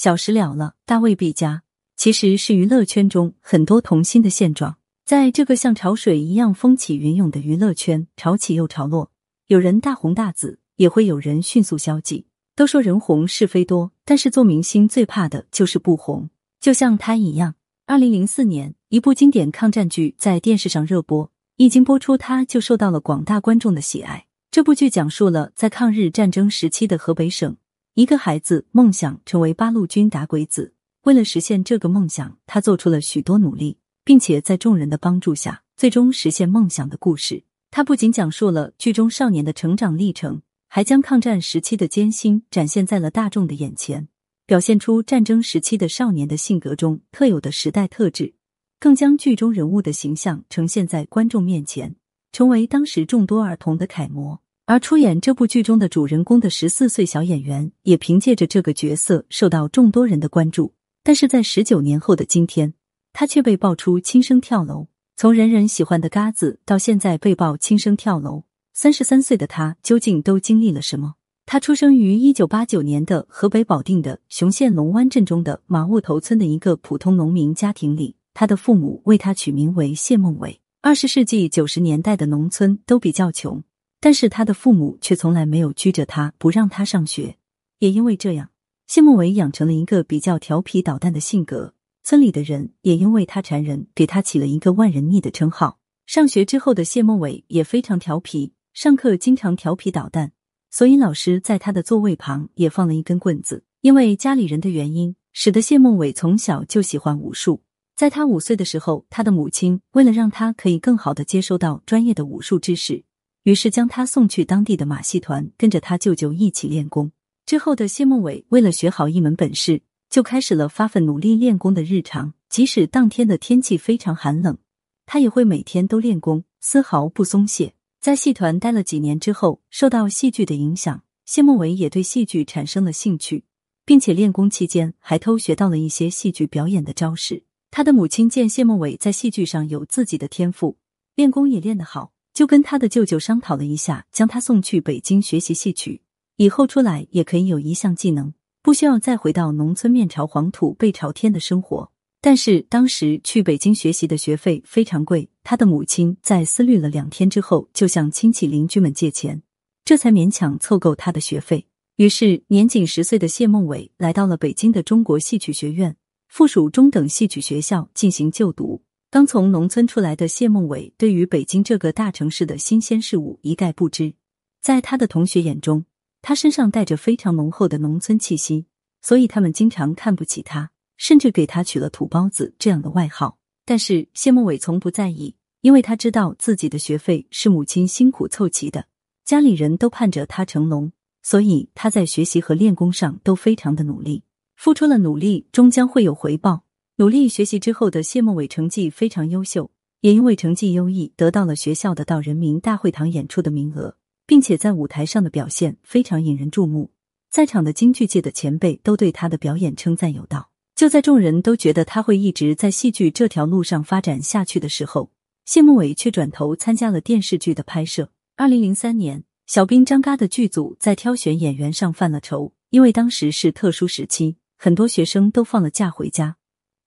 小时了了，大未必佳，其实是娱乐圈中很多童星的现状。在这个像潮水一样风起云涌的娱乐圈，潮起又潮落，有人大红大紫，也会有人迅速消极。都说人红是非多，但是做明星最怕的就是不红。就像他一样，二零零四年，一部经典抗战剧在电视上热播，一经播出，他就受到了广大观众的喜爱。这部剧讲述了在抗日战争时期的河北省，一个孩子梦想成为八路军打鬼子，为了实现这个梦想，他做出了许多努力，并且在众人的帮助下，最终实现梦想的故事。他不仅讲述了剧中少年的成长历程。还将抗战时期的艰辛展现在了大众的眼前，表现出战争时期的少年的性格中特有的时代特质，更将剧中人物的形象呈现在观众面前，成为当时众多儿童的楷模。而出演这部剧中的主人公的十四岁小演员，也凭借着这个角色受到众多人的关注。但是在十九年后的今天，他却被爆出轻生跳楼，从人人喜欢的嘎子，到现在被曝轻生跳楼。三十三岁的他究竟都经历了什么？他出生于一九八九年的河北保定的雄县龙湾镇中的马务头村的一个普通农民家庭里，他的父母为他取名为谢梦伟。二十世纪九十年代的农村都比较穷，但是他的父母却从来没有拘着他不让他上学。也因为这样，谢梦伟养成了一个比较调皮捣蛋的性格。村里的人也因为他缠人，给他起了一个万人溺的称号。上学之后的谢梦伟也非常调皮。上课经常调皮捣蛋，所以老师在他的座位旁也放了一根棍子。因为家里人的原因，使得谢梦伟从小就喜欢武术。在他五岁的时候，他的母亲为了让他可以更好的接收到专业的武术知识，于是将他送去当地的马戏团，跟着他舅舅一起练功。之后的谢孟伟为了学好一门本事，就开始了发奋努力练功的日常。即使当天的天气非常寒冷，他也会每天都练功，丝毫不松懈。在戏团待了几年之后，受到戏剧的影响，谢孟伟也对戏剧产生了兴趣，并且练功期间还偷学到了一些戏剧表演的招式。他的母亲见谢孟伟在戏剧上有自己的天赋，练功也练得好，就跟他的舅舅商讨了一下，将他送去北京学习戏曲，以后出来也可以有一项技能，不需要再回到农村面朝黄土背朝天的生活。但是当时去北京学习的学费非常贵，他的母亲在思虑了两天之后，就向亲戚邻居们借钱，这才勉强凑够他的学费。于是年仅十岁的谢孟伟来到了北京的中国戏曲学院附属中等戏曲学校进行就读。刚从农村出来的谢孟伟，对于北京这个大城市的新鲜事物一概不知。在他的同学眼中，他身上带着非常浓厚的农村气息，所以他们经常看不起他。甚至给他取了“土包子”这样的外号，但是谢孟伟从不在意，因为他知道自己的学费是母亲辛苦凑齐的，家里人都盼着他成龙，所以他在学习和练功上都非常的努力，付出了努力，终将会有回报。努力学习之后的谢梦伟成绩非常优秀，也因为成绩优异，得到了学校的到人民大会堂演出的名额，并且在舞台上的表现非常引人注目，在场的京剧界的前辈都对他的表演称赞有道。就在众人都觉得他会一直在戏剧这条路上发展下去的时候，谢梦伟却转头参加了电视剧的拍摄。二零零三年，小兵张嘎的剧组在挑选演员上犯了愁，因为当时是特殊时期，很多学生都放了假回家。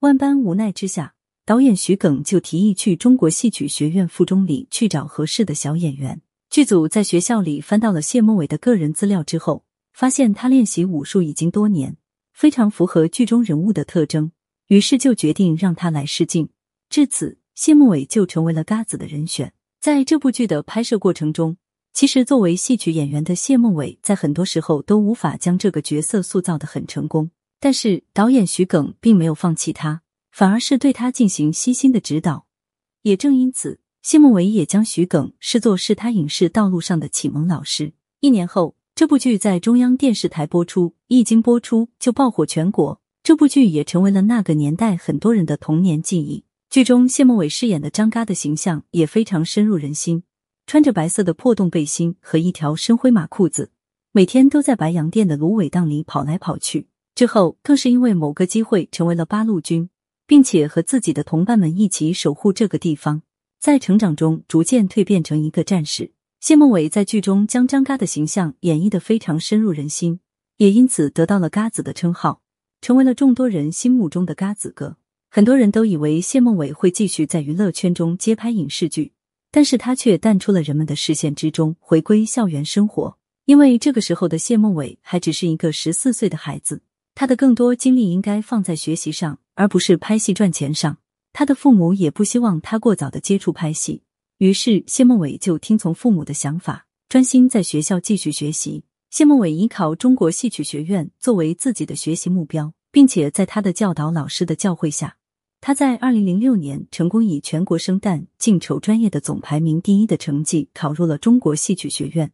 万般无奈之下，导演徐耿就提议去中国戏曲学院附中里去找合适的小演员。剧组在学校里翻到了谢孟伟的个人资料之后，发现他练习武术已经多年。非常符合剧中人物的特征，于是就决定让他来试镜。至此，谢孟伟就成为了嘎子的人选。在这部剧的拍摄过程中，其实作为戏曲演员的谢孟伟，在很多时候都无法将这个角色塑造的很成功。但是导演徐耿并没有放弃他，反而是对他进行悉心的指导。也正因此，谢孟伟也将徐耿视作是他影视道路上的启蒙老师。一年后。这部剧在中央电视台播出，一经播出就爆火全国。这部剧也成为了那个年代很多人的童年记忆。剧中谢孟伟饰演的张嘎的形象也非常深入人心，穿着白色的破洞背心和一条深灰马裤子，每天都在白洋淀的芦苇荡里跑来跑去。之后更是因为某个机会成为了八路军，并且和自己的同伴们一起守护这个地方，在成长中逐渐蜕变成一个战士。谢孟伟在剧中将张嘎的形象演绎的非常深入人心，也因此得到了“嘎子”的称号。成为了众多人心目中的嘎子哥。很多人都以为谢孟伟会继续在娱乐圈中接拍影视剧，但是他却淡出了人们的视线之中，回归校园生活。因为这个时候的谢孟伟还只是一个十四岁的孩子，他的更多精力应该放在学习上，而不是拍戏赚钱上。他的父母也不希望他过早的接触拍戏，于是谢孟伟就听从父母的想法，专心在学校继续学习。谢孟伟以考中国戏曲学院作为自己的学习目标，并且在他的教导老师的教诲下。他在二零零六年成功以全国生旦净丑专业的总排名第一的成绩考入了中国戏曲学院，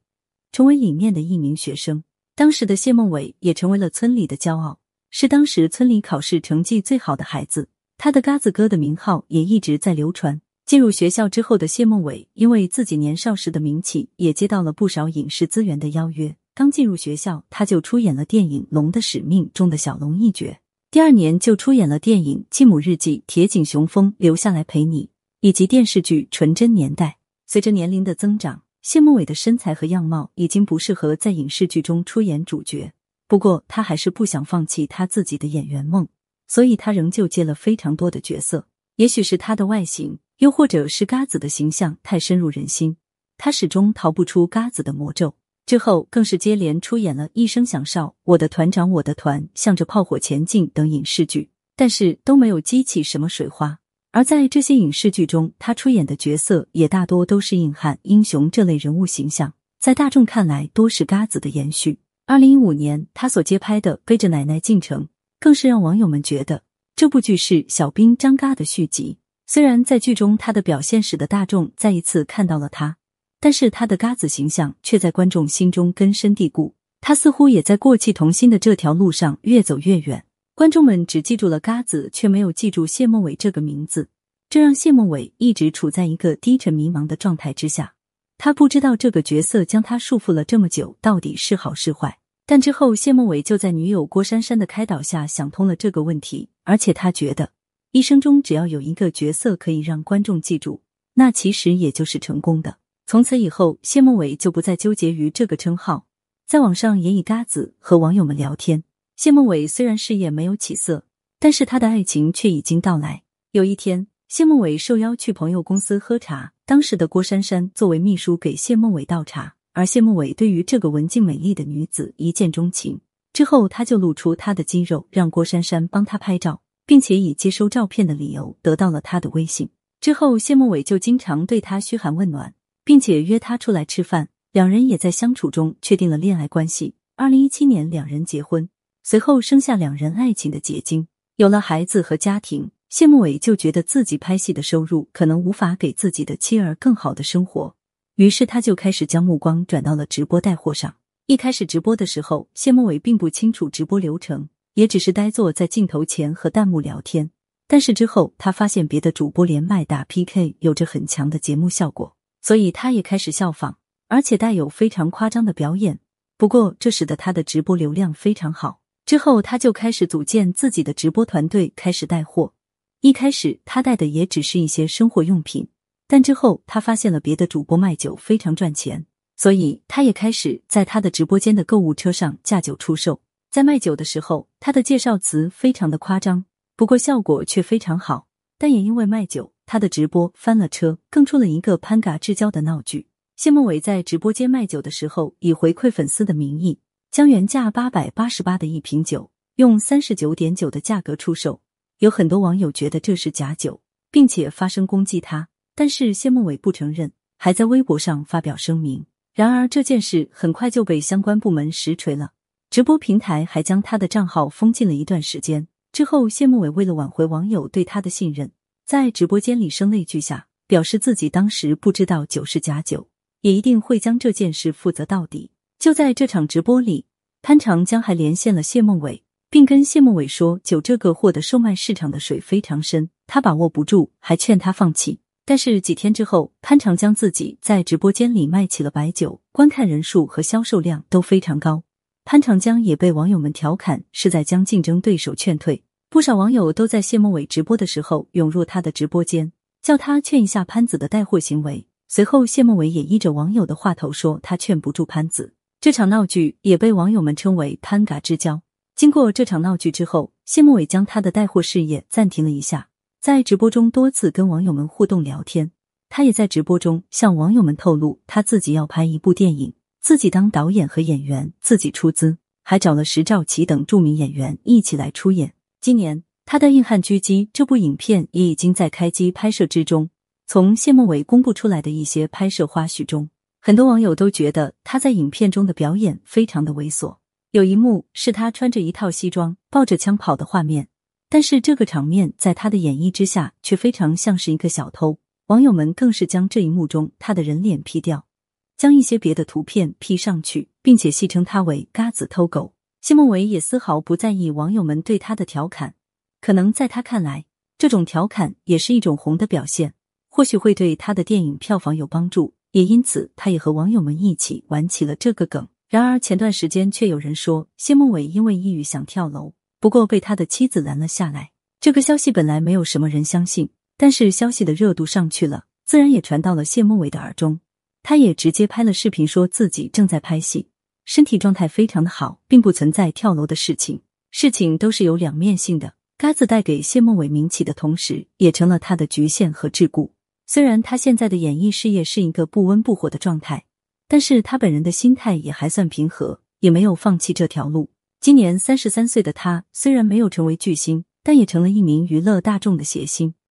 成为里面的一名学生。当时的谢孟伟也成为了村里的骄傲，是当时村里考试成绩最好的孩子。他的“嘎子哥”的名号也一直在流传。进入学校之后的谢孟伟，因为自己年少时的名气，也接到了不少影视资源的邀约。刚进入学校，他就出演了电影《龙的使命》中的小龙一角。第二年就出演了电影《继母日记》《铁颈雄风》《留下来陪你》，以及电视剧《纯真年代》。随着年龄的增长，谢孟伟的身材和样貌已经不适合在影视剧中出演主角。不过，他还是不想放弃他自己的演员梦，所以他仍旧接了非常多的角色。也许是他的外形，又或者是嘎子的形象太深入人心，他始终逃不出嘎子的魔咒。之后更是接连出演了《一声响哨》《我的团长我的团》《向着炮火前进》等影视剧，但是都没有激起什么水花。而在这些影视剧中，他出演的角色也大多都是硬汉、英雄这类人物形象，在大众看来多是嘎子的延续。二零一五年，他所接拍的《背着奶奶进城》，更是让网友们觉得这部剧是小兵张嘎的续集。虽然在剧中他的表现使得大众再一次看到了他。但是他的嘎子形象却在观众心中根深蒂固，他似乎也在过气童星的这条路上越走越远。观众们只记住了嘎子，却没有记住谢孟伟这个名字，这让谢孟伟一直处在一个低沉迷茫的状态之下。他不知道这个角色将他束缚了这么久到底是好是坏。但之后，谢孟伟就在女友郭珊珊的开导下想通了这个问题，而且他觉得一生中只要有一个角色可以让观众记住，那其实也就是成功的。从此以后，谢孟伟就不再纠结于这个称号，在网上也以“嘎子”和网友们聊天。谢孟伟虽然事业没有起色，但是他的爱情却已经到来。有一天，谢孟伟受邀去朋友公司喝茶，当时的郭珊珊作为秘书给谢孟伟倒茶，而谢孟伟对于这个文静美丽的女子一见钟情。之后，他就露出他的肌肉，让郭珊珊帮他拍照，并且以接收照片的理由得到了他的微信。之后，谢孟伟就经常对他嘘寒问暖。并且约他出来吃饭，两人也在相处中确定了恋爱关系。二零一七年，两人结婚，随后生下两人爱情的结晶。有了孩子和家庭，谢孟伟就觉得自己拍戏的收入可能无法给自己的妻儿更好的生活，于是他就开始将目光转到了直播带货上。一开始直播的时候，谢孟伟并不清楚直播流程，也只是呆坐在镜头前和弹幕聊天。但是之后，他发现别的主播连麦打 PK 有着很强的节目效果。所以他也开始效仿，而且带有非常夸张的表演。不过这使得他的直播流量非常好。之后他就开始组建自己的直播团队，开始带货。一开始他带的也只是一些生活用品，但之后他发现了别的主播卖酒非常赚钱，所以他也开始在他的直播间的购物车上架酒出售。在卖酒的时候，他的介绍词非常的夸张，不过效果却非常好。但也因为卖酒。他的直播翻了车，更出了一个潘嘎之交的闹剧。谢孟伟在直播间卖酒的时候，以回馈粉丝的名义，将原价八百八十八的一瓶酒，用三十九点九的价格出售。有很多网友觉得这是假酒，并且发声攻击他。但是谢孟伟不承认，还在微博上发表声明。然而这件事很快就被相关部门实锤了，直播平台还将他的账号封禁了一段时间。之后，谢孟伟为了挽回网友对他的信任。在直播间里声泪俱下，表示自己当时不知道酒是假酒，也一定会将这件事负责到底。就在这场直播里，潘长江还连线了谢孟伟，并跟谢孟伟说，酒这个货的售卖市场的水非常深，他把握不住，还劝他放弃。但是几天之后，潘长江自己在直播间里卖起了白酒，观看人数和销售量都非常高。潘长江也被网友们调侃是在将竞争对手劝退。不少网友都在谢孟伟直播的时候涌入他的直播间，叫他劝一下潘子的带货行为。随后，谢孟伟也依着网友的话头说他劝不住潘子。这场闹剧也被网友们称为“潘嘎之交”。经过这场闹剧之后，谢孟伟将他的带货事业暂停了一下，在直播中多次跟网友们互动聊天。他也在直播中向网友们透露，他自己要拍一部电影，自己当导演和演员，自己出资，还找了石兆琪等著名演员一起来出演。今年，他的《硬汉狙击》这部影片也已经在开机拍摄之中。从谢孟伟公布出来的一些拍摄花絮中，很多网友都觉得他在影片中的表演非常的猥琐。有一幕是他穿着一套西装，抱着枪跑的画面，但是这个场面在他的演绎之下，却非常像是一个小偷。网友们更是将这一幕中他的人脸 P 掉，将一些别的图片 P 上去，并且戏称他为“嘎子偷狗”。谢孟伟也丝毫不在意网友们对他的调侃，可能在他看来，这种调侃也是一种红的表现，或许会对他的电影票房有帮助，也因此他也和网友们一起玩起了这个梗。然而前段时间却有人说谢孟伟因为抑郁想跳楼，不过被他的妻子拦了下来。这个消息本来没有什么人相信。但是消息的热度上去了，自然也传到了谢孟伟的耳中。他也直接拍了视频，说自己正在拍戏，身体状态非常的好，并不存在跳楼的事情。事情都是有两面性的。嘎子带给谢孟伟名气的同时，也成了他的局限和桎梏。虽然他现在的演艺事业是一个不温不火的状态，但是他本人的心态也还算平和，也没有放弃这条路。今年三十三岁的他，虽然没有成为巨星，但也成了一名娱乐大众的谐星。